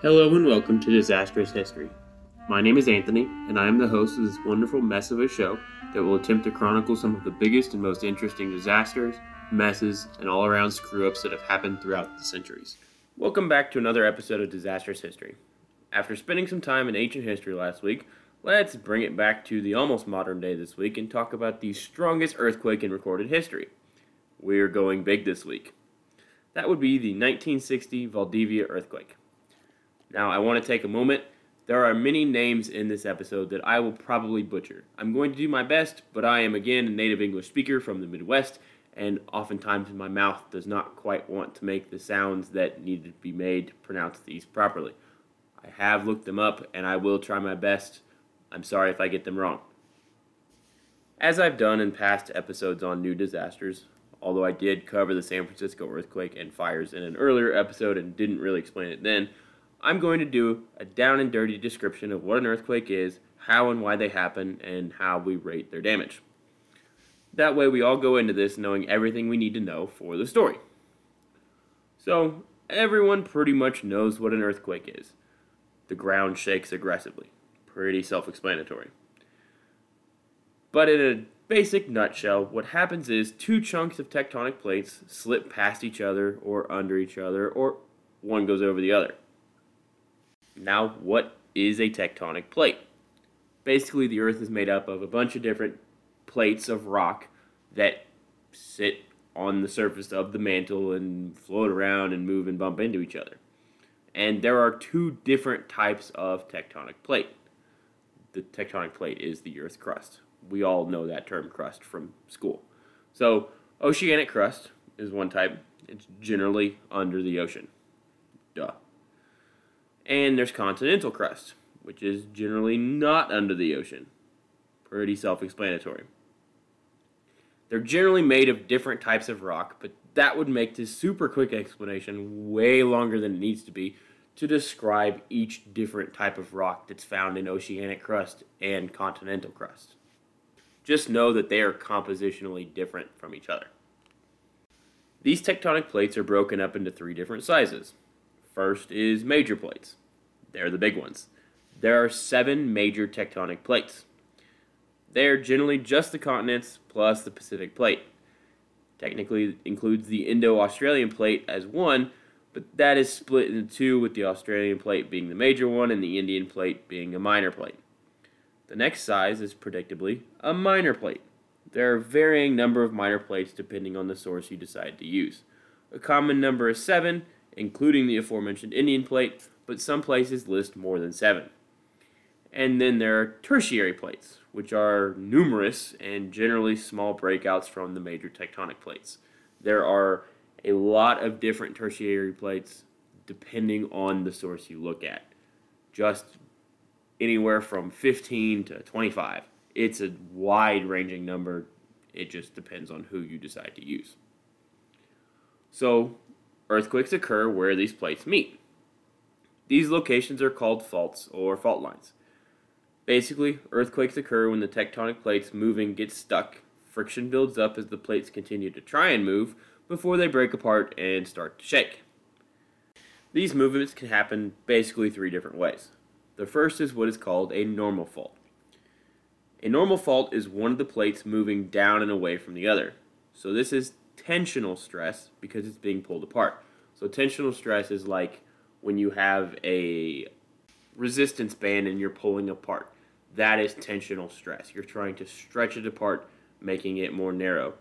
Hello and welcome to Disastrous History. My name is Anthony, and I am the host of this wonderful mess of a show that will attempt to chronicle some of the biggest and most interesting disasters, messes, and all around screw ups that have happened throughout the centuries. Welcome back to another episode of Disastrous History. After spending some time in ancient history last week, let's bring it back to the almost modern day this week and talk about the strongest earthquake in recorded history. We're going big this week. That would be the 1960 Valdivia earthquake. Now, I want to take a moment. There are many names in this episode that I will probably butcher. I'm going to do my best, but I am again a native English speaker from the Midwest, and oftentimes my mouth does not quite want to make the sounds that need to be made to pronounce these properly. I have looked them up, and I will try my best. I'm sorry if I get them wrong. As I've done in past episodes on new disasters, although I did cover the San Francisco earthquake and fires in an earlier episode and didn't really explain it then, I'm going to do a down and dirty description of what an earthquake is, how and why they happen, and how we rate their damage. That way, we all go into this knowing everything we need to know for the story. So, everyone pretty much knows what an earthquake is. The ground shakes aggressively. Pretty self explanatory. But in a basic nutshell, what happens is two chunks of tectonic plates slip past each other or under each other, or one goes over the other. Now, what is a tectonic plate? Basically, the Earth is made up of a bunch of different plates of rock that sit on the surface of the mantle and float around and move and bump into each other. And there are two different types of tectonic plate. The tectonic plate is the Earth's crust. We all know that term crust from school. So, oceanic crust is one type. It's generally under the ocean. Duh. And there's continental crust, which is generally not under the ocean. Pretty self explanatory. They're generally made of different types of rock, but that would make this super quick explanation way longer than it needs to be to describe each different type of rock that's found in oceanic crust and continental crust. Just know that they are compositionally different from each other. These tectonic plates are broken up into three different sizes. First is major plates. They're the big ones. There are seven major tectonic plates. They are generally just the continents plus the Pacific plate. Technically includes the Indo-Australian plate as one, but that is split into two with the Australian plate being the major one and the Indian plate being a minor plate. The next size is predictably a minor plate. There are varying number of minor plates depending on the source you decide to use. A common number is 7, including the aforementioned Indian plate, but some places list more than 7. And then there are tertiary plates, which are numerous and generally small breakouts from the major tectonic plates. There are a lot of different tertiary plates depending on the source you look at. Just anywhere from 15 to 25. It's a wide ranging number. It just depends on who you decide to use. So, earthquakes occur where these plates meet. These locations are called faults or fault lines. Basically, earthquakes occur when the tectonic plates moving get stuck. Friction builds up as the plates continue to try and move before they break apart and start to shake. These movements can happen basically three different ways. The first is what is called a normal fault. A normal fault is one of the plates moving down and away from the other. So this is tensional stress because it's being pulled apart. So tensional stress is like when you have a resistance band and you're pulling apart. That is tensional stress. You're trying to stretch it apart, making it more narrow.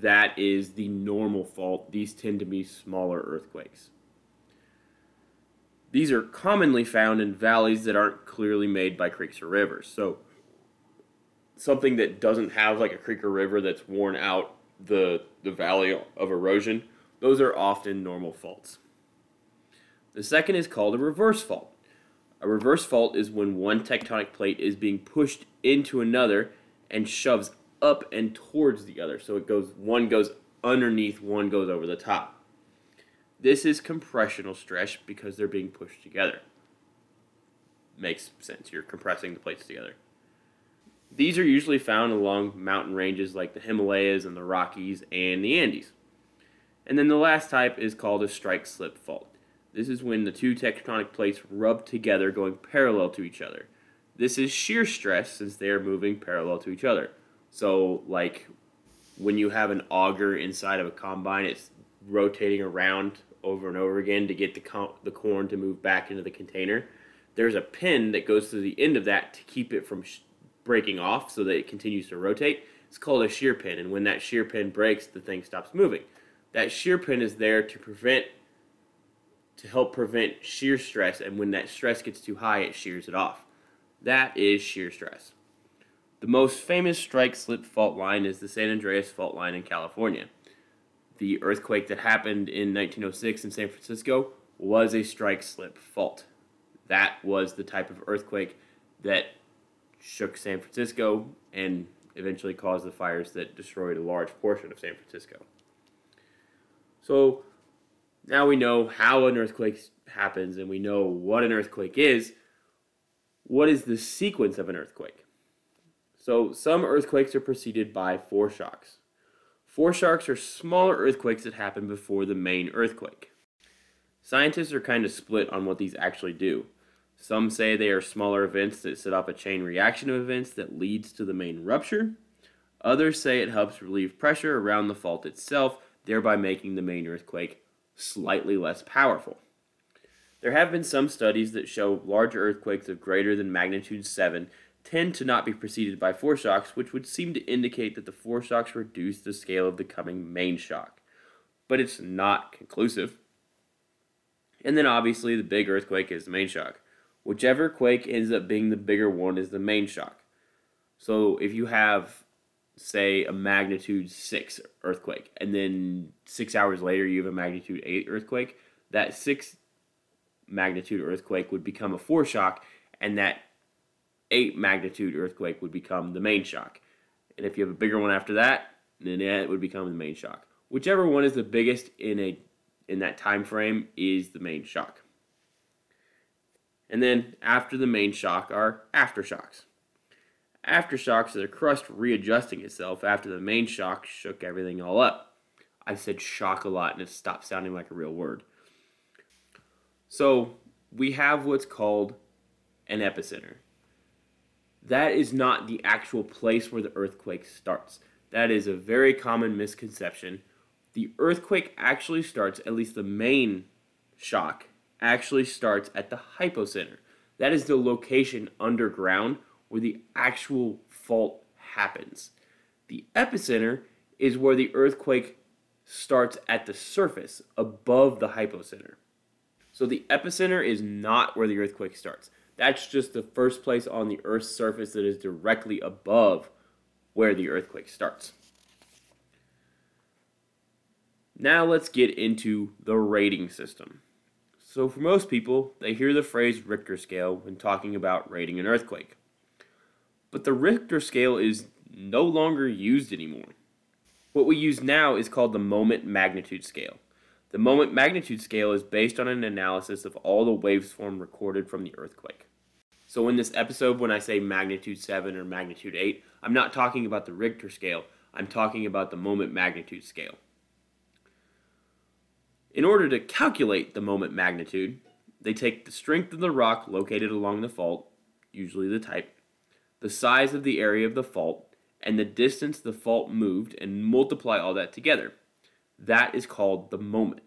That is the normal fault. These tend to be smaller earthquakes. These are commonly found in valleys that aren't clearly made by creeks or rivers. So, something that doesn't have like a creek or river that's worn out the, the valley of erosion, those are often normal faults. The second is called a reverse fault. A reverse fault is when one tectonic plate is being pushed into another and shoves up and towards the other. So it goes one goes underneath, one goes over the top. This is compressional stress because they're being pushed together. Makes sense. You're compressing the plates together. These are usually found along mountain ranges like the Himalayas and the Rockies and the Andes. And then the last type is called a strike slip fault. This is when the two tectonic plates rub together going parallel to each other. This is shear stress since they are moving parallel to each other. So, like when you have an auger inside of a combine, it's rotating around over and over again to get the, co- the corn to move back into the container. There's a pin that goes to the end of that to keep it from sh- breaking off so that it continues to rotate. It's called a shear pin, and when that shear pin breaks, the thing stops moving. That shear pin is there to prevent to help prevent shear stress, and when that stress gets too high, it shears it off. That is shear stress. The most famous strike slip fault line is the San Andreas fault line in California. The earthquake that happened in 1906 in San Francisco was a strike slip fault. That was the type of earthquake that shook San Francisco and eventually caused the fires that destroyed a large portion of San Francisco. So now we know how an earthquake happens and we know what an earthquake is. What is the sequence of an earthquake? So, some earthquakes are preceded by foreshocks. Foreshocks are smaller earthquakes that happen before the main earthquake. Scientists are kind of split on what these actually do. Some say they are smaller events that set off a chain reaction of events that leads to the main rupture. Others say it helps relieve pressure around the fault itself, thereby making the main earthquake slightly less powerful. There have been some studies that show larger earthquakes of greater than magnitude 7 tend to not be preceded by foreshocks, which would seem to indicate that the foreshocks reduce the scale of the coming main shock. But it's not conclusive. And then obviously the big earthquake is the main shock. Whichever quake ends up being the bigger one is the main shock. So if you have say a magnitude 6 earthquake and then 6 hours later you have a magnitude 8 earthquake that 6 magnitude earthquake would become a foreshock and that 8 magnitude earthquake would become the main shock. And if you have a bigger one after that then it would become the main shock. Whichever one is the biggest in a in that time frame is the main shock and then after the main shock are aftershocks Aftershocks are the crust readjusting itself after the main shock shook everything all up. I said shock a lot and it stopped sounding like a real word. So we have what's called an epicenter. That is not the actual place where the earthquake starts. That is a very common misconception. The earthquake actually starts, at least the main shock, actually starts at the hypocenter. That is the location underground where the actual fault happens. The epicenter is where the earthquake starts at the surface above the hypocenter. So the epicenter is not where the earthquake starts. That's just the first place on the Earth's surface that is directly above where the earthquake starts. Now let's get into the rating system. So, for most people, they hear the phrase Richter scale when talking about rating an earthquake but the Richter scale is no longer used anymore. What we use now is called the moment magnitude scale. The moment magnitude scale is based on an analysis of all the waveform recorded from the earthquake. So, in this episode, when I say magnitude 7 or magnitude 8, I'm not talking about the Richter scale, I'm talking about the moment magnitude scale. In order to calculate the moment magnitude, they take the strength of the rock located along the fault, usually the type, the size of the area of the fault, and the distance the fault moved and multiply all that together. That is called the moment.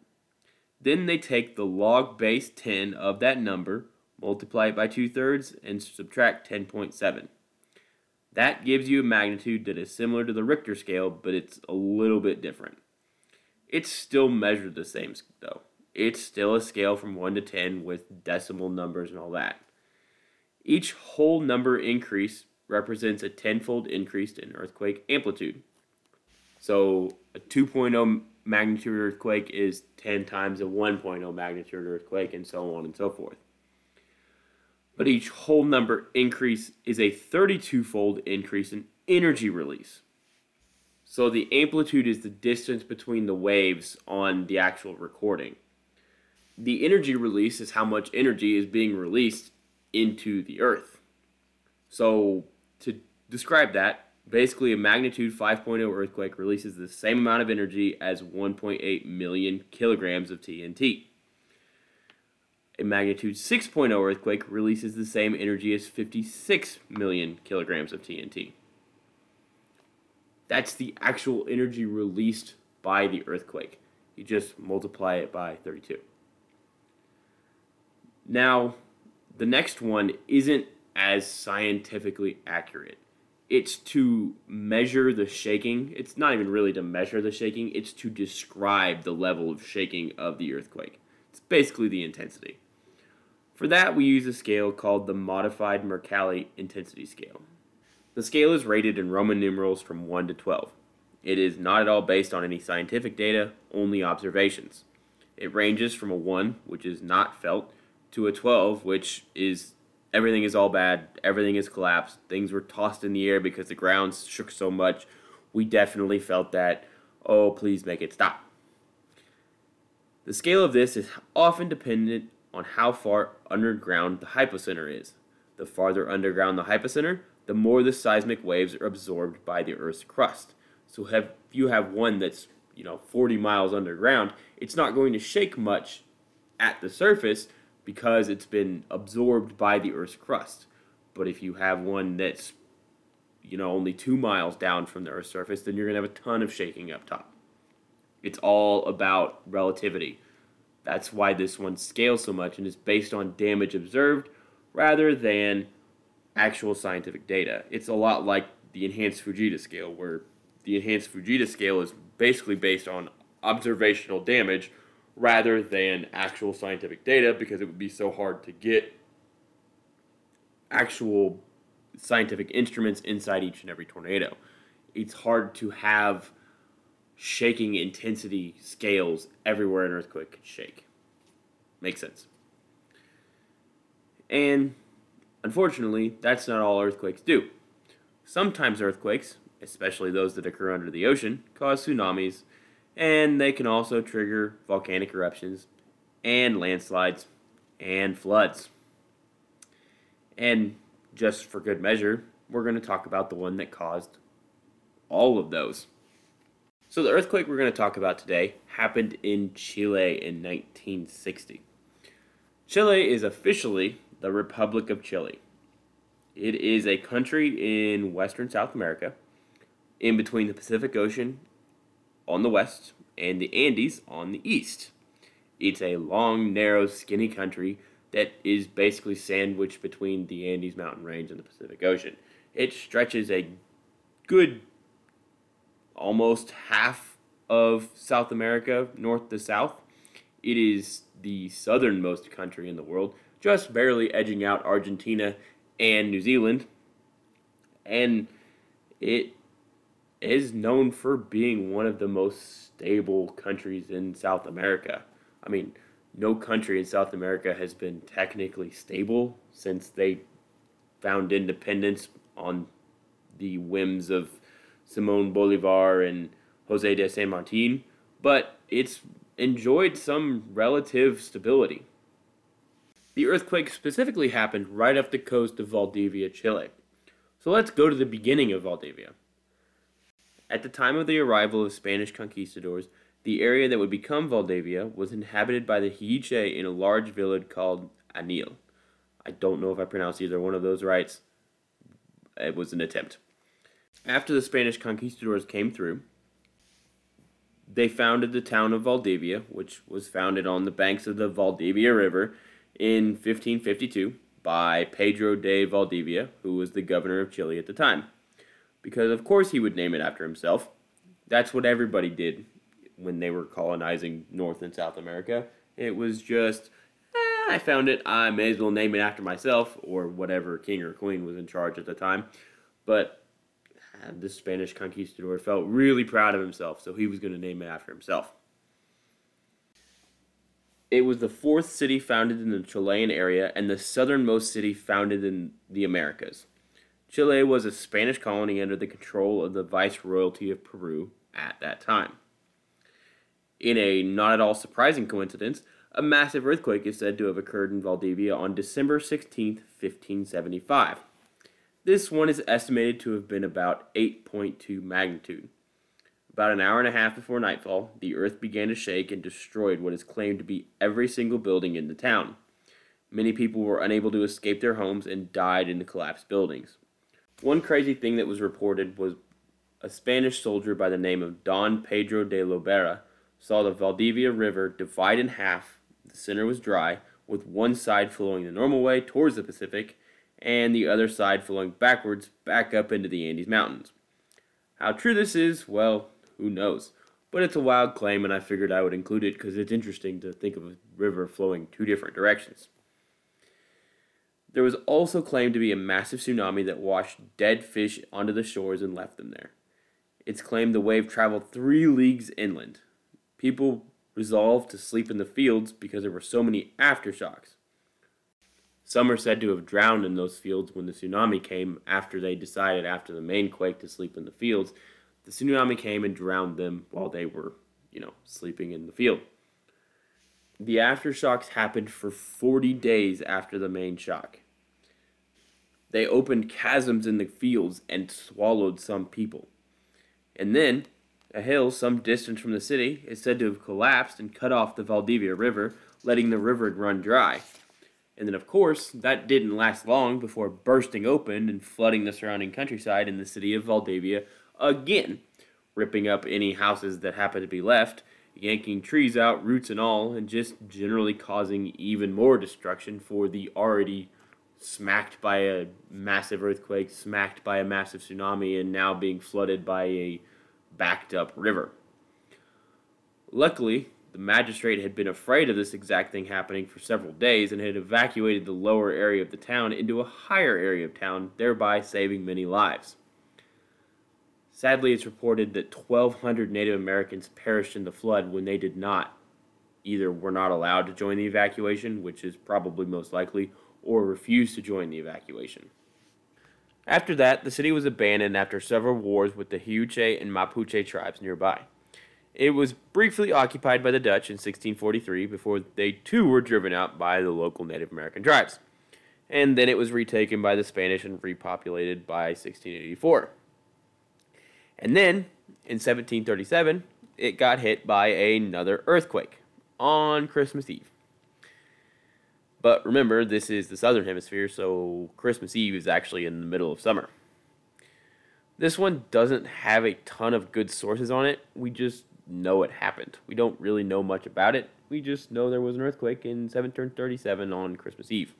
Then they take the log base 10 of that number, multiply it by 2 thirds, and subtract 10.7. That gives you a magnitude that is similar to the Richter scale, but it's a little bit different. It's still measured the same, though. It's still a scale from 1 to 10 with decimal numbers and all that. Each whole number increase represents a tenfold increase in earthquake amplitude. So a 2.0 magnitude earthquake is 10 times a 1.0 magnitude earthquake, and so on and so forth. But each whole number increase is a 32 fold increase in energy release. So the amplitude is the distance between the waves on the actual recording. The energy release is how much energy is being released into the earth. So, to describe that, basically a magnitude 5.0 earthquake releases the same amount of energy as 1.8 million kilograms of TNT. A magnitude 6.0 earthquake releases the same energy as 56 million kilograms of TNT. That's the actual energy released by the earthquake. You just multiply it by 32. Now, the next one isn't as scientifically accurate. It's to measure the shaking. It's not even really to measure the shaking, it's to describe the level of shaking of the earthquake. It's basically the intensity. For that, we use a scale called the Modified Mercalli Intensity Scale. The scale is rated in Roman numerals from 1 to 12. It is not at all based on any scientific data, only observations. It ranges from a 1, which is not felt, to a 12, which is everything is all bad, everything is collapsed, things were tossed in the air because the ground shook so much. We definitely felt that. Oh, please make it stop. The scale of this is often dependent on how far underground the hypocenter is. The farther underground the hypocenter, the more the seismic waves are absorbed by the Earth's crust. So if you have one that's you know 40 miles underground, it's not going to shake much at the surface because it's been absorbed by the Earth's crust. But if you have one that's you know only two miles down from the Earth's surface, then you're gonna have a ton of shaking up top. It's all about relativity. That's why this one scales so much and is based on damage observed rather than actual scientific data. It's a lot like the enhanced Fujita scale, where the enhanced Fujita scale is basically based on observational damage rather than actual scientific data because it would be so hard to get actual scientific instruments inside each and every tornado. It's hard to have shaking intensity scales everywhere an earthquake could shake. Makes sense. And unfortunately, that's not all earthquakes do. Sometimes earthquakes, especially those that occur under the ocean, cause tsunamis, and they can also trigger volcanic eruptions and landslides and floods. And just for good measure, we're going to talk about the one that caused all of those. So, the earthquake we're going to talk about today happened in Chile in 1960. Chile is officially the Republic of Chile. It is a country in western South America, in between the Pacific Ocean on the west and the Andes on the east. It's a long, narrow, skinny country that is basically sandwiched between the Andes mountain range and the Pacific Ocean. It stretches a good almost half of South America, north to south. It is the southernmost country in the world, just barely edging out Argentina and New Zealand. And it is known for being one of the most stable countries in South America. I mean, no country in South America has been technically stable since they found independence on the whims of Simon Bolivar and Jose de San Martin, but it's enjoyed some relative stability. The earthquake specifically happened right off the coast of Valdivia, Chile. So let's go to the beginning of Valdivia. At the time of the arrival of Spanish conquistadors, the area that would become Valdivia was inhabited by the Hiche in a large village called Anil. I don't know if I pronounced either one of those right. It was an attempt. After the Spanish conquistadors came through, they founded the town of Valdivia, which was founded on the banks of the Valdivia River in 1552 by Pedro de Valdivia, who was the governor of Chile at the time. Because, of course, he would name it after himself. That's what everybody did when they were colonizing North and South America. It was just, eh, I found it, I may as well name it after myself, or whatever king or queen was in charge at the time. But the Spanish conquistador felt really proud of himself, so he was going to name it after himself. It was the fourth city founded in the Chilean area and the southernmost city founded in the Americas. Chile was a Spanish colony under the control of the Viceroyalty of Peru at that time. In a not at all surprising coincidence, a massive earthquake is said to have occurred in Valdivia on December 16, 1575. This one is estimated to have been about 8.2 magnitude. About an hour and a half before nightfall, the earth began to shake and destroyed what is claimed to be every single building in the town. Many people were unable to escape their homes and died in the collapsed buildings. One crazy thing that was reported was a Spanish soldier by the name of Don Pedro de Lobera saw the Valdivia River divide in half. The center was dry, with one side flowing the normal way towards the Pacific and the other side flowing backwards back up into the Andes Mountains. How true this is, well, who knows? But it's a wild claim, and I figured I would include it because it's interesting to think of a river flowing two different directions. There was also claimed to be a massive tsunami that washed dead fish onto the shores and left them there. It's claimed the wave traveled three leagues inland. People resolved to sleep in the fields because there were so many aftershocks. Some are said to have drowned in those fields when the tsunami came after they decided after the main quake to sleep in the fields. The tsunami came and drowned them while they were, you know, sleeping in the field. The aftershocks happened for 40 days after the main shock. They opened chasms in the fields and swallowed some people. And then, a hill some distance from the city is said to have collapsed and cut off the Valdivia River, letting the river run dry. And then, of course, that didn't last long before bursting open and flooding the surrounding countryside and the city of Valdivia again, ripping up any houses that happened to be left, yanking trees out, roots and all, and just generally causing even more destruction for the already smacked by a massive earthquake, smacked by a massive tsunami, and now being flooded by a backed up river. Luckily, the magistrate had been afraid of this exact thing happening for several days and had evacuated the lower area of the town into a higher area of town, thereby saving many lives. Sadly, it's reported that 1,200 Native Americans perished in the flood when they did not, either were not allowed to join the evacuation, which is probably most likely, or refused to join the evacuation. After that, the city was abandoned after several wars with the Huiche and Mapuche tribes nearby. It was briefly occupied by the Dutch in 1643 before they too were driven out by the local Native American tribes. And then it was retaken by the Spanish and repopulated by 1684. And then, in 1737, it got hit by another earthquake on Christmas Eve. But remember, this is the southern hemisphere, so Christmas Eve is actually in the middle of summer. This one doesn't have a ton of good sources on it. We just know it happened. We don't really know much about it. We just know there was an earthquake in 1737 on Christmas Eve.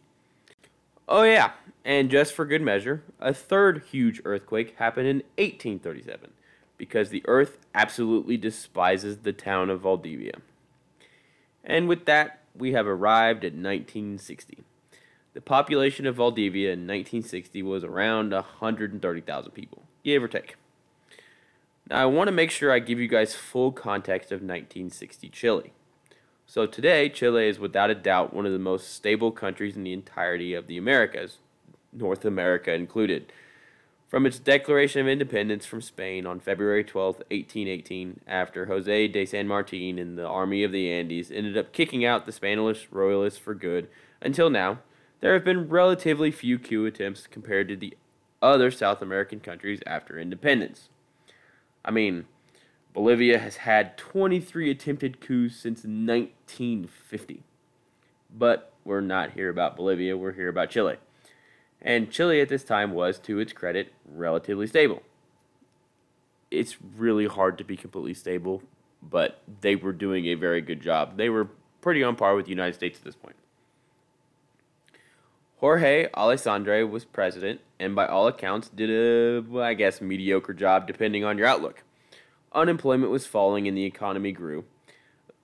Oh, yeah, and just for good measure, a third huge earthquake happened in 1837 because the earth absolutely despises the town of Valdivia. And with that, we have arrived at 1960. The population of Valdivia in 1960 was around 130,000 people, give or take. Now, I want to make sure I give you guys full context of 1960 Chile. So, today, Chile is without a doubt one of the most stable countries in the entirety of the Americas, North America included. From its declaration of independence from Spain on February 12, 1818, after Jose de San Martin and the Army of the Andes ended up kicking out the Spanish royalists for good, until now, there have been relatively few coup attempts compared to the other South American countries after independence. I mean, Bolivia has had 23 attempted coups since 1950. But we're not here about Bolivia, we're here about Chile and Chile at this time was, to its credit, relatively stable. It's really hard to be completely stable, but they were doing a very good job. They were pretty on par with the United States at this point. Jorge Alessandri was president, and by all accounts, did a, well, I guess, mediocre job depending on your outlook. Unemployment was falling and the economy grew.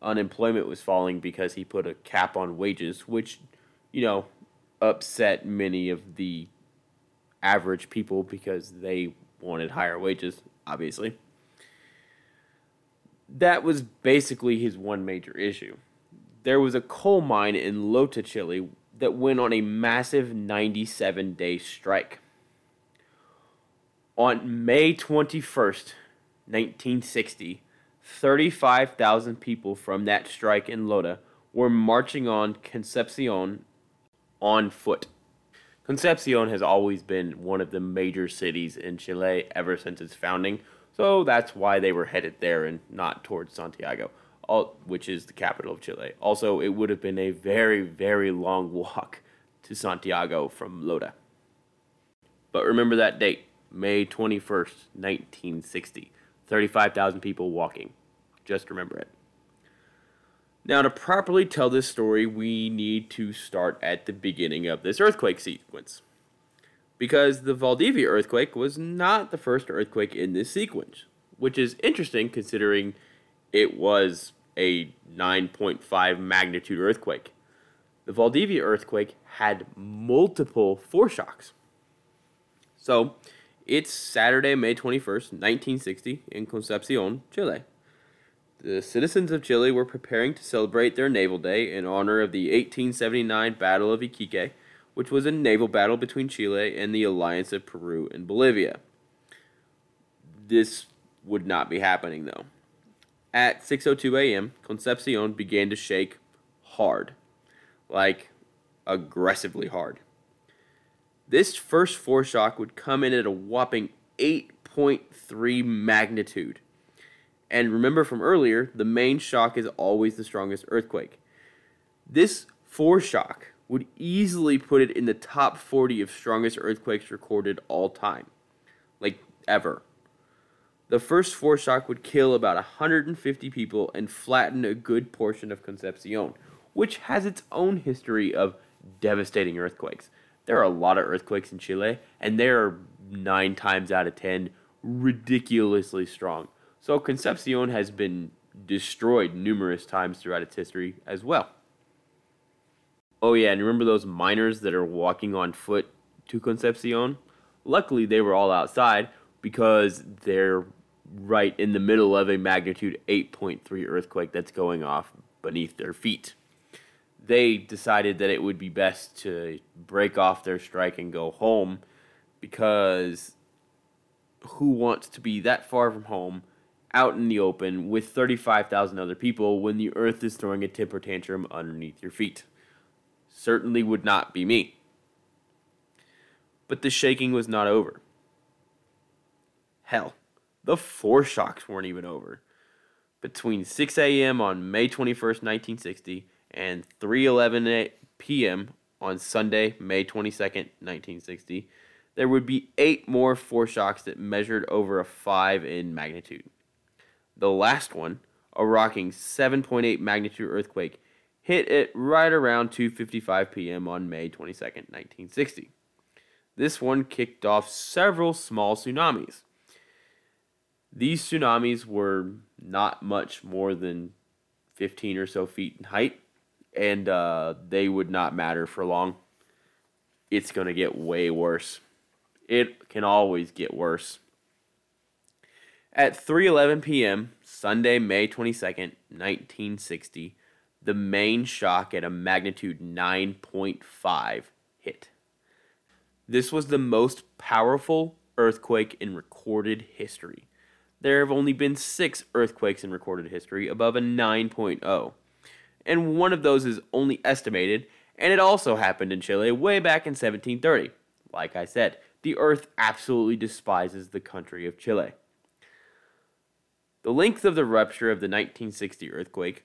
Unemployment was falling because he put a cap on wages, which, you know, upset many of the average people because they wanted higher wages, obviously. That was basically his one major issue. There was a coal mine in Lota, Chile that went on a massive 97 day strike. On May 21st, 1960, 35,000 people from that strike in Lota were marching on Concepcion on foot. Concepcion has always been one of the major cities in Chile ever since its founding, so that's why they were headed there and not towards Santiago. which is the capital of Chile. Also, it would have been a very, very long walk to Santiago from Lota. But remember that date, May 21st, 1960. 35,000 people walking. Just remember it. Now, to properly tell this story, we need to start at the beginning of this earthquake sequence. Because the Valdivia earthquake was not the first earthquake in this sequence, which is interesting considering it was a 9.5 magnitude earthquake. The Valdivia earthquake had multiple foreshocks. So, it's Saturday, May 21st, 1960, in Concepcion, Chile. The citizens of Chile were preparing to celebrate their Naval Day in honor of the 1879 Battle of Iquique, which was a naval battle between Chile and the alliance of Peru and Bolivia. This would not be happening though. At 6:02 a.m., Concepcion began to shake hard, like aggressively hard. This first foreshock would come in at a whopping 8.3 magnitude. And remember from earlier, the main shock is always the strongest earthquake. This foreshock would easily put it in the top 40 of strongest earthquakes recorded all time. Like ever. The first foreshock would kill about 150 people and flatten a good portion of Concepcion, which has its own history of devastating earthquakes. There are a lot of earthquakes in Chile, and they are nine times out of ten ridiculously strong. So Concepcion has been destroyed numerous times throughout its history as well. Oh, yeah, and remember those miners that are walking on foot to Concepcion? Luckily, they were all outside because they're right in the middle of a magnitude 8.3 earthquake that's going off beneath their feet they decided that it would be best to break off their strike and go home because who wants to be that far from home out in the open with 35,000 other people when the earth is throwing a temper tantrum underneath your feet? Certainly would not be me. But the shaking was not over. Hell, the foreshocks weren't even over. Between 6 a.m. on May 21st, 1960, and 3:11 p.m. on Sunday, May 22nd, 1960, there would be eight more foreshocks that measured over a 5 in magnitude. The last one, a rocking 7.8 magnitude earthquake, hit it right around 2:55 p.m. on May 22nd, 1960. This one kicked off several small tsunamis. These tsunamis were not much more than 15 or so feet in height and uh, they would not matter for long. It's going to get way worse. It can always get worse. At 3:11 p.m. Sunday, May 22nd, 1960, the main shock at a magnitude 9.5 hit. This was the most powerful earthquake in recorded history. There have only been 6 earthquakes in recorded history above a 9.0 and one of those is only estimated, and it also happened in Chile way back in 1730. Like I said, the earth absolutely despises the country of Chile. The length of the rupture of the 1960 earthquake,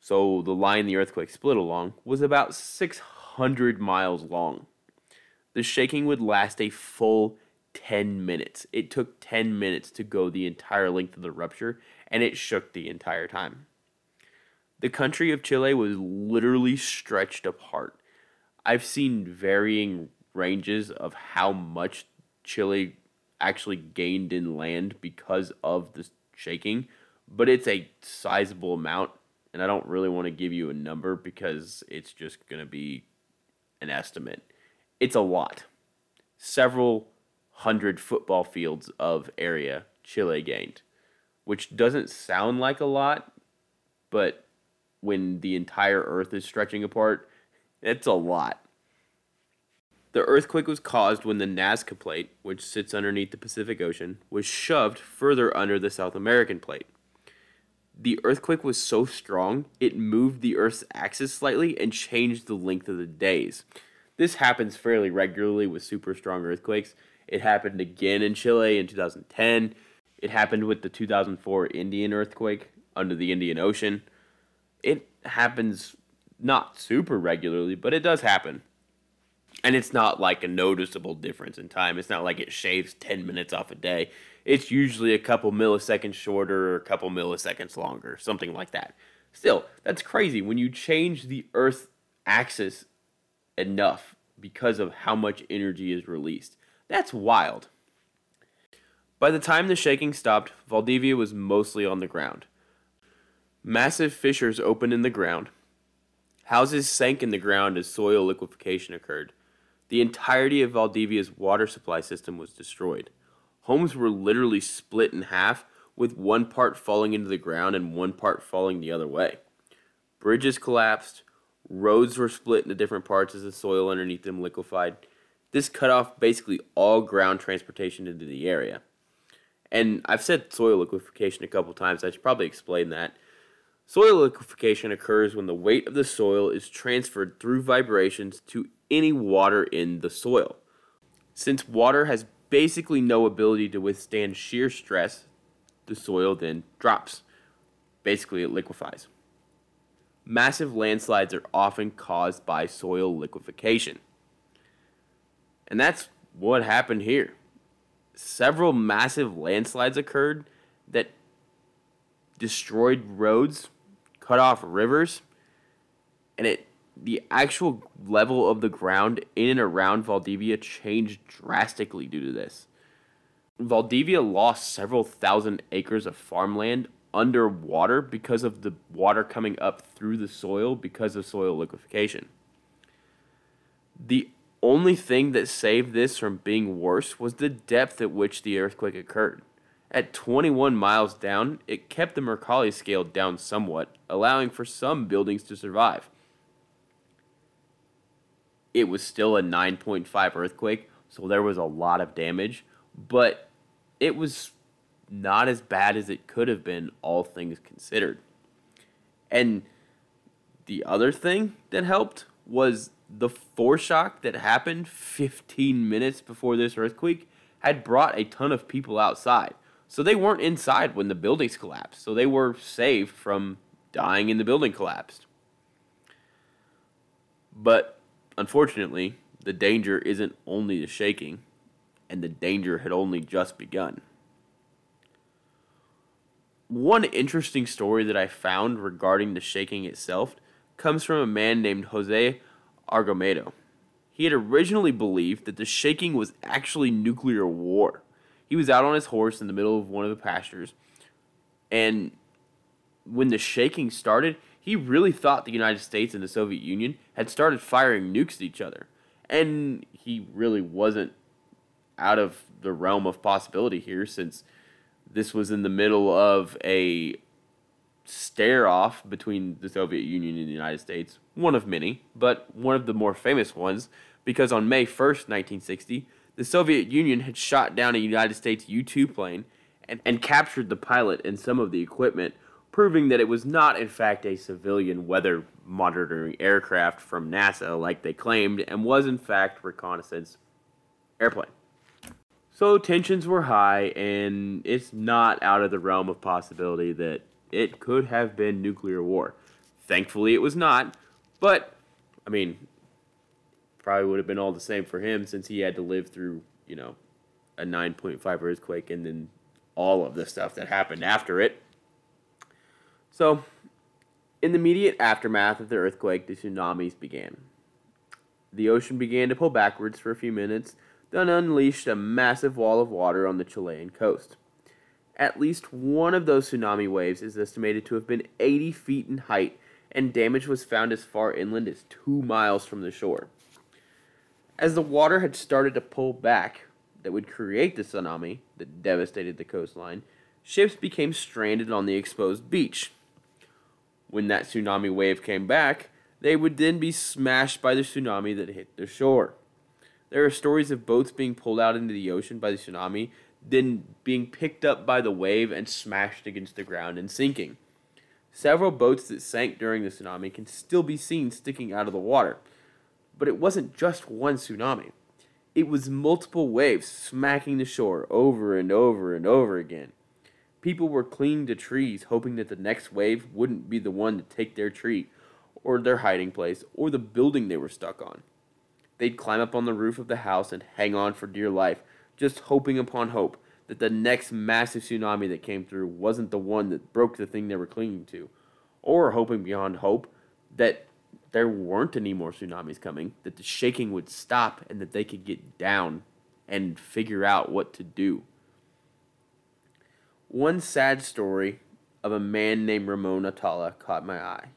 so the line the earthquake split along, was about 600 miles long. The shaking would last a full 10 minutes. It took 10 minutes to go the entire length of the rupture, and it shook the entire time. The country of Chile was literally stretched apart. I've seen varying ranges of how much Chile actually gained in land because of the shaking, but it's a sizable amount, and I don't really want to give you a number because it's just going to be an estimate. It's a lot. Several hundred football fields of area Chile gained, which doesn't sound like a lot, but when the entire Earth is stretching apart, it's a lot. The earthquake was caused when the Nazca Plate, which sits underneath the Pacific Ocean, was shoved further under the South American Plate. The earthquake was so strong, it moved the Earth's axis slightly and changed the length of the days. This happens fairly regularly with super strong earthquakes. It happened again in Chile in 2010. It happened with the 2004 Indian earthquake under the Indian Ocean. It happens not super regularly, but it does happen. And it's not like a noticeable difference in time. It's not like it shaves 10 minutes off a day. It's usually a couple milliseconds shorter or a couple milliseconds longer, something like that. Still, that's crazy. When you change the Earth axis enough because of how much energy is released, that's wild. By the time the shaking stopped, Valdivia was mostly on the ground. Massive fissures opened in the ground. Houses sank in the ground as soil liquefaction occurred. The entirety of Valdivia's water supply system was destroyed. Homes were literally split in half, with one part falling into the ground and one part falling the other way. Bridges collapsed, roads were split into different parts as the soil underneath them liquefied. This cut off basically all ground transportation into the area. And I've said soil liquefaction a couple times, I should probably explain that. Soil liquefaction occurs when the weight of the soil is transferred through vibrations to any water in the soil. Since water has basically no ability to withstand shear stress, the soil then drops. Basically, it liquefies. Massive landslides are often caused by soil liquefaction. And that's what happened here several massive landslides occurred that destroyed roads, cut off rivers, and it the actual level of the ground in and around Valdivia changed drastically due to this. Valdivia lost several thousand acres of farmland underwater because of the water coming up through the soil because of soil liquefaction. The only thing that saved this from being worse was the depth at which the earthquake occurred. At 21 miles down, it kept the Mercalli scale down somewhat, allowing for some buildings to survive. It was still a 9.5 earthquake, so there was a lot of damage, but it was not as bad as it could have been, all things considered. And the other thing that helped was the foreshock that happened 15 minutes before this earthquake had brought a ton of people outside. So they weren't inside when the buildings collapsed. So they were saved from dying in the building collapsed. But unfortunately, the danger isn't only the shaking, and the danger had only just begun. One interesting story that I found regarding the shaking itself comes from a man named Jose Argomedo. He had originally believed that the shaking was actually nuclear war. He was out on his horse in the middle of one of the pastures, and when the shaking started, he really thought the United States and the Soviet Union had started firing nukes at each other. And he really wasn't out of the realm of possibility here since this was in the middle of a stare off between the Soviet Union and the United States, one of many, but one of the more famous ones, because on May 1st, 1960, the Soviet Union had shot down a United States U 2 plane and, and captured the pilot and some of the equipment, proving that it was not, in fact, a civilian weather monitoring aircraft from NASA like they claimed, and was, in fact, reconnaissance airplane. So tensions were high, and it's not out of the realm of possibility that it could have been nuclear war. Thankfully, it was not. But, I mean, probably would have been all the same for him since he had to live through, you know, a 9.5 earthquake and then all of the stuff that happened after it. So, in the immediate aftermath of the earthquake, the tsunamis began. The ocean began to pull backwards for a few minutes, then unleashed a massive wall of water on the Chilean coast. At least one of those tsunami waves is estimated to have been 80 feet in height, and damage was found as far inland as two miles from the shore. As the water had started to pull back, that would create the tsunami that devastated the coastline, ships became stranded on the exposed beach. When that tsunami wave came back, they would then be smashed by the tsunami that hit the shore. There are stories of boats being pulled out into the ocean by the tsunami then being picked up by the wave and smashed against the ground and sinking. Several boats that sank during the tsunami can still be seen sticking out of the water. But it wasn't just one tsunami. It was multiple waves smacking the shore over and over and over again. People were clinging to trees, hoping that the next wave wouldn't be the one to take their tree, or their hiding place, or the building they were stuck on. They'd climb up on the roof of the house and hang on for dear life, just hoping upon hope that the next massive tsunami that came through wasn't the one that broke the thing they were clinging to, or hoping beyond hope that there weren't any more tsunamis coming, that the shaking would stop and that they could get down and figure out what to do. One sad story of a man named Ramon Atala caught my eye.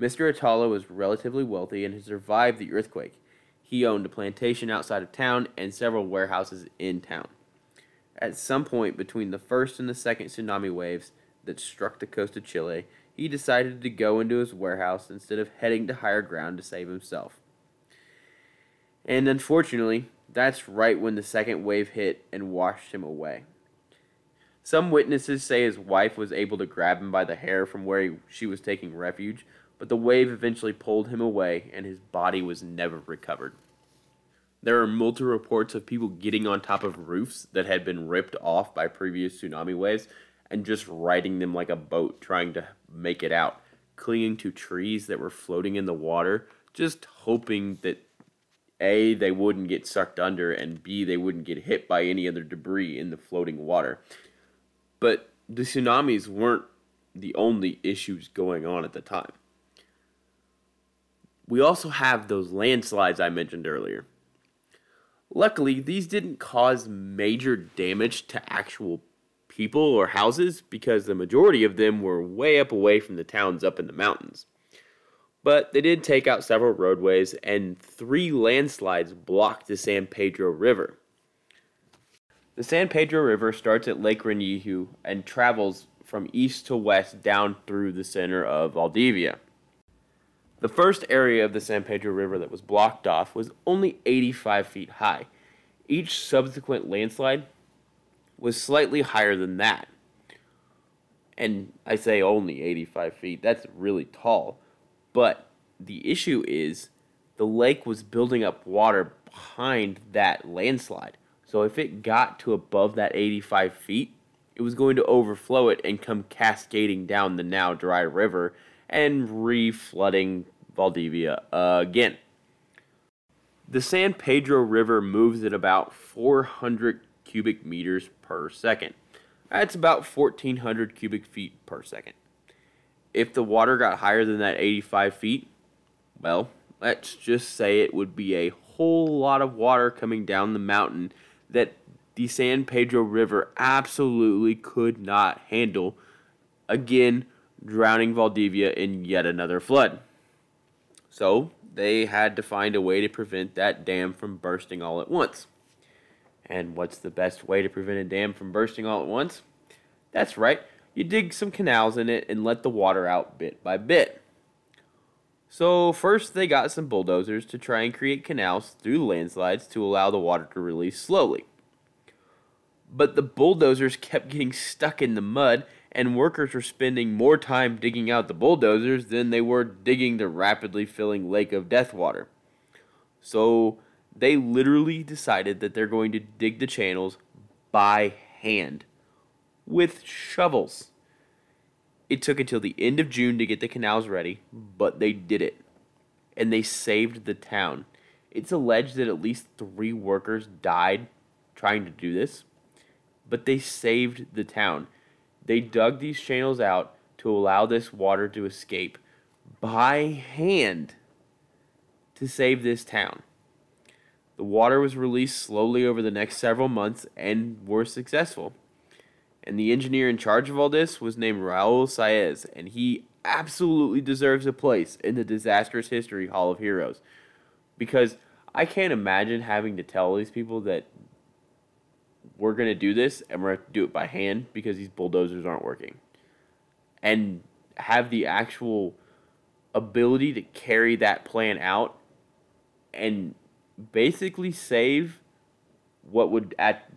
Mr. Atala was relatively wealthy and had survived the earthquake. He owned a plantation outside of town and several warehouses in town. At some point between the first and the second tsunami waves that struck the coast of Chile, he decided to go into his warehouse instead of heading to higher ground to save himself. And unfortunately, that's right when the second wave hit and washed him away. Some witnesses say his wife was able to grab him by the hair from where he, she was taking refuge, but the wave eventually pulled him away and his body was never recovered. There are multiple reports of people getting on top of roofs that had been ripped off by previous tsunami waves and just riding them like a boat trying to make it out, clinging to trees that were floating in the water, just hoping that A, they wouldn't get sucked under, and B, they wouldn't get hit by any other debris in the floating water. But the tsunamis weren't the only issues going on at the time. We also have those landslides I mentioned earlier. Luckily, these didn't cause major damage to actual people or houses because the majority of them were way up away from the towns up in the mountains. But they did take out several roadways, and three landslides blocked the San Pedro River. The San Pedro River starts at Lake Riñihue and travels from east to west down through the center of Valdivia. The first area of the San Pedro River that was blocked off was only 85 feet high. Each subsequent landslide was slightly higher than that. And I say only 85 feet, that's really tall. But the issue is the lake was building up water behind that landslide. So if it got to above that 85 feet, it was going to overflow it and come cascading down the now dry river and re flooding Valdivia again. The San Pedro River moves at about 400 cubic meters per second. That's about 1400 cubic feet per second. If the water got higher than that 85 feet, well, let's just say it would be a whole lot of water coming down the mountain that the San Pedro River absolutely could not handle, again, drowning Valdivia in yet another flood. So, they had to find a way to prevent that dam from bursting all at once. And what's the best way to prevent a dam from bursting all at once? That's right, you dig some canals in it and let the water out bit by bit. So, first they got some bulldozers to try and create canals through the landslides to allow the water to release slowly. But the bulldozers kept getting stuck in the mud, and workers were spending more time digging out the bulldozers than they were digging the rapidly filling lake of death water. So, they literally decided that they're going to dig the channels by hand with shovels. It took until the end of June to get the canals ready, but they did it. And they saved the town. It's alleged that at least three workers died trying to do this, but they saved the town. They dug these channels out to allow this water to escape by hand to save this town. The water was released slowly over the next several months and were successful. And the engineer in charge of all this was named Raul Saez, and he absolutely deserves a place in the Disastrous History Hall of Heroes. Because I can't imagine having to tell these people that we're going to do this and we're going to do it by hand because these bulldozers aren't working. And have the actual ability to carry that plan out and basically save what would at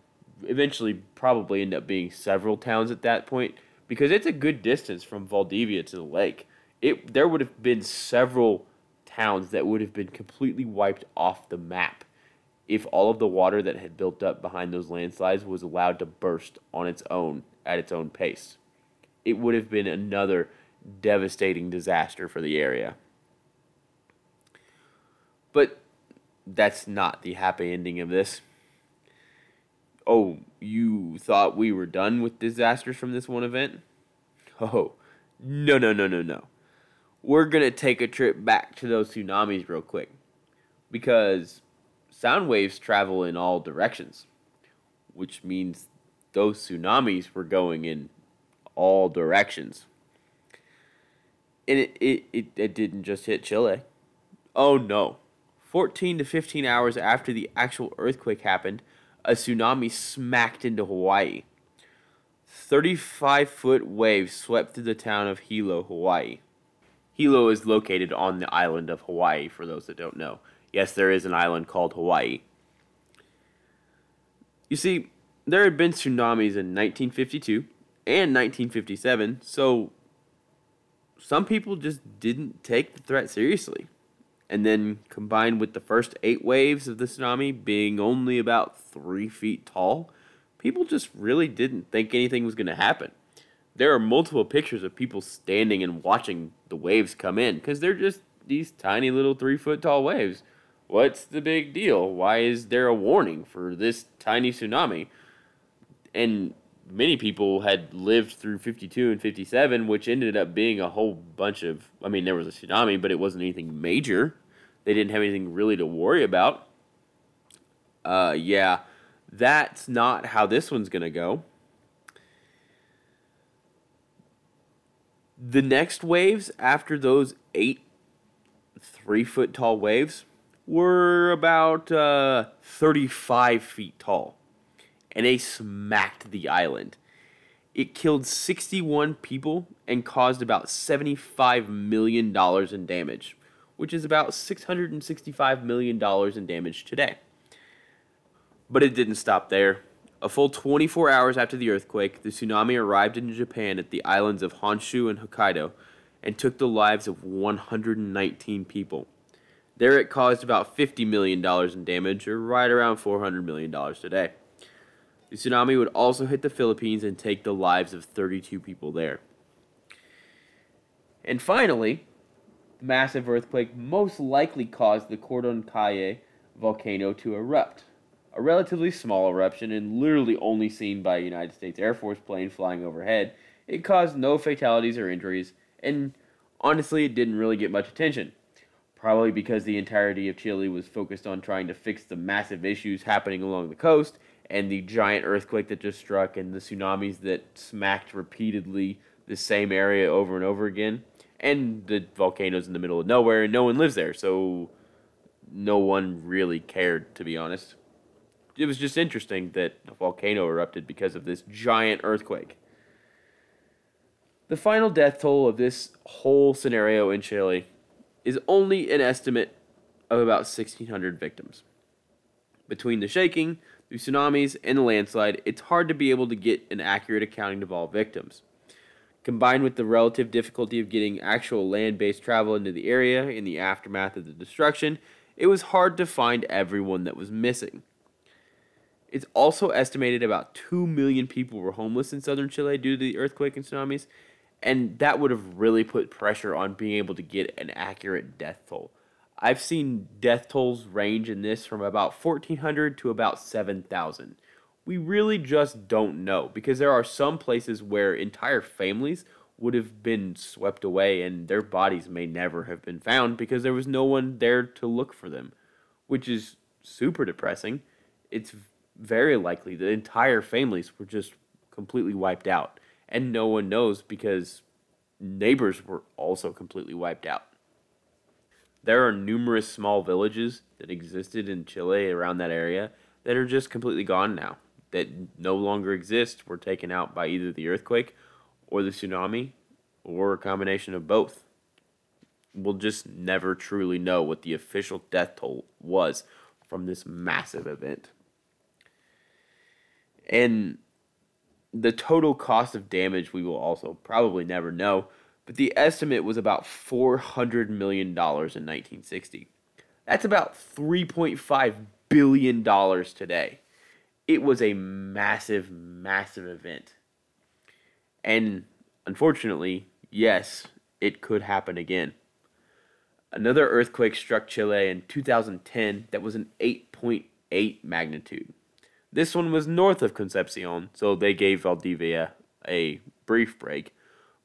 eventually probably end up being several towns at that point because it's a good distance from Valdivia to the lake. It there would have been several towns that would have been completely wiped off the map if all of the water that had built up behind those landslides was allowed to burst on its own at its own pace. It would have been another devastating disaster for the area. But that's not the happy ending of this. Oh, you thought we were done with disasters from this one event? Oh, no, no, no, no, no. We're going to take a trip back to those tsunamis real quick. Because sound waves travel in all directions, which means those tsunamis were going in all directions. And it, it, it, it didn't just hit Chile. Oh no. 14 to 15 hours after the actual earthquake happened, a tsunami smacked into Hawaii. 35 foot waves swept through the town of Hilo, Hawaii. Hilo is located on the island of Hawaii, for those that don't know. Yes, there is an island called Hawaii. You see, there had been tsunamis in 1952 and 1957, so some people just didn't take the threat seriously and then combined with the first eight waves of the tsunami being only about three feet tall, people just really didn't think anything was going to happen. There are multiple pictures of people standing and watching the waves come in because they're just these tiny little three foot tall waves. What's the big deal? Why is there a warning for this tiny tsunami? And many people had lived through 52 and 57, which ended up being a whole bunch of. I mean, there was a tsunami, but it wasn't anything major. They didn't have anything really to worry about. Uh, yeah, that's not how this one's going to go. The next waves after those eight three foot tall waves were about uh, 35 feet tall, and they smacked the island. It killed 61 people and caused about $75 million in damage which is about $665 million in damage today. But it didn't stop there. A full 24 hours after the earthquake, the tsunami arrived in Japan at the islands of Honshu and Hokkaido and took the lives of 119 people. There it caused about $50 million in damage, or right around $400 million today. The tsunami would also hit the Philippines and take the lives of 32 people there. And finally, massive earthquake most likely caused the Cordon Caulle volcano to erupt. A relatively small eruption and literally only seen by a United States Air Force plane flying overhead, it caused no fatalities or injuries, and honestly, it didn't really get much attention. Probably because the entirety of Chile was focused on trying to fix the massive issues happening along the coast, and the giant earthquake that just struck, and the tsunamis that smacked repeatedly the same area over and over again and the volcano's in the middle of nowhere and no one lives there, so no one really cared, to be honest. It was just interesting that a volcano erupted because of this giant earthquake. The final death toll of this whole scenario in Chile is only an estimate of about 1,600 victims. Between the shaking, the tsunamis, and the landslide, it's hard to be able to get an accurate accounting of all victims. Combined with the relative difficulty of getting actual land based travel into the area in the aftermath of the destruction, it was hard to find everyone that was missing. It's also estimated about 2 million people were homeless in southern Chile due to the earthquake and tsunamis, and that would have really put pressure on being able to get an accurate death toll. I've seen death tolls range in this from about 1,400 to about 7,000 we really just don't know because there are some places where entire families would have been swept away and their bodies may never have been found because there was no one there to look for them, which is super depressing. It's very likely that entire families were just completely wiped out and no one knows because neighbors were also completely wiped out. There are numerous small villages that existed in Chile around that area that are just completely gone now that no longer exist were taken out by either the earthquake or the tsunami or a combination of both. We'll just never truly know what the official death toll was from this massive event. And the total cost of damage we will also probably never know, but the estimate was about $400 million in 1960. That's about $3.5 billion today it was a massive, massive event. And unfortunately, yes, it could happen again. Another earthquake struck Chile in 2010 that was an 8.8 magnitude. This one was north of Concepcion, so they gave Valdivia a brief break.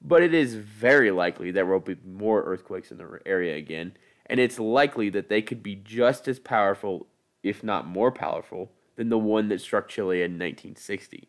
But it is very likely that there will be more earthquakes in the area again, and it's likely that they could be just as powerful, if not more powerful, than the one that struck Chile in 1960.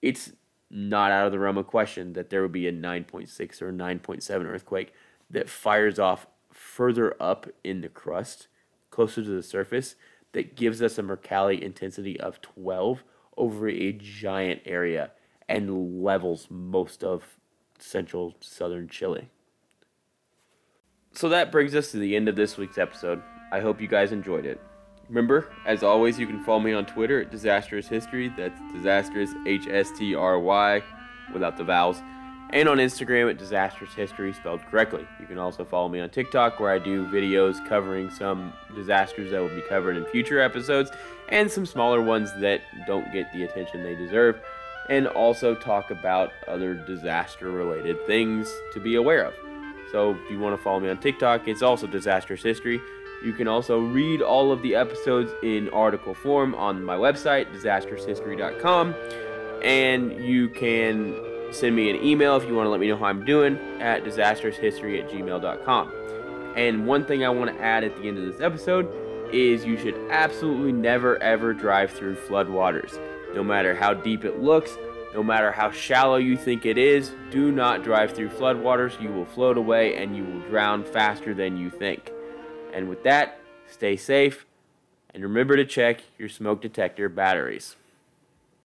It's not out of the realm of question that there would be a 9.6 or 9.7 earthquake that fires off further up in the crust, closer to the surface, that gives us a Mercalli intensity of 12 over a giant area and levels most of central southern Chile. So that brings us to the end of this week's episode. I hope you guys enjoyed it. Remember, as always, you can follow me on Twitter at Disastrous History. That's Disastrous H S T R Y without the vowels. And on Instagram at Disastrous History spelled correctly. You can also follow me on TikTok where I do videos covering some disasters that will be covered in future episodes and some smaller ones that don't get the attention they deserve. And also talk about other disaster related things to be aware of. So if you want to follow me on TikTok, it's also Disastrous History. You can also read all of the episodes in article form on my website, disastroushistory.com. And you can send me an email if you want to let me know how I'm doing at disastroushistory at gmail.com. And one thing I want to add at the end of this episode is you should absolutely never ever drive through floodwaters. No matter how deep it looks, no matter how shallow you think it is, do not drive through floodwaters. You will float away and you will drown faster than you think. And with that, stay safe and remember to check your smoke detector batteries.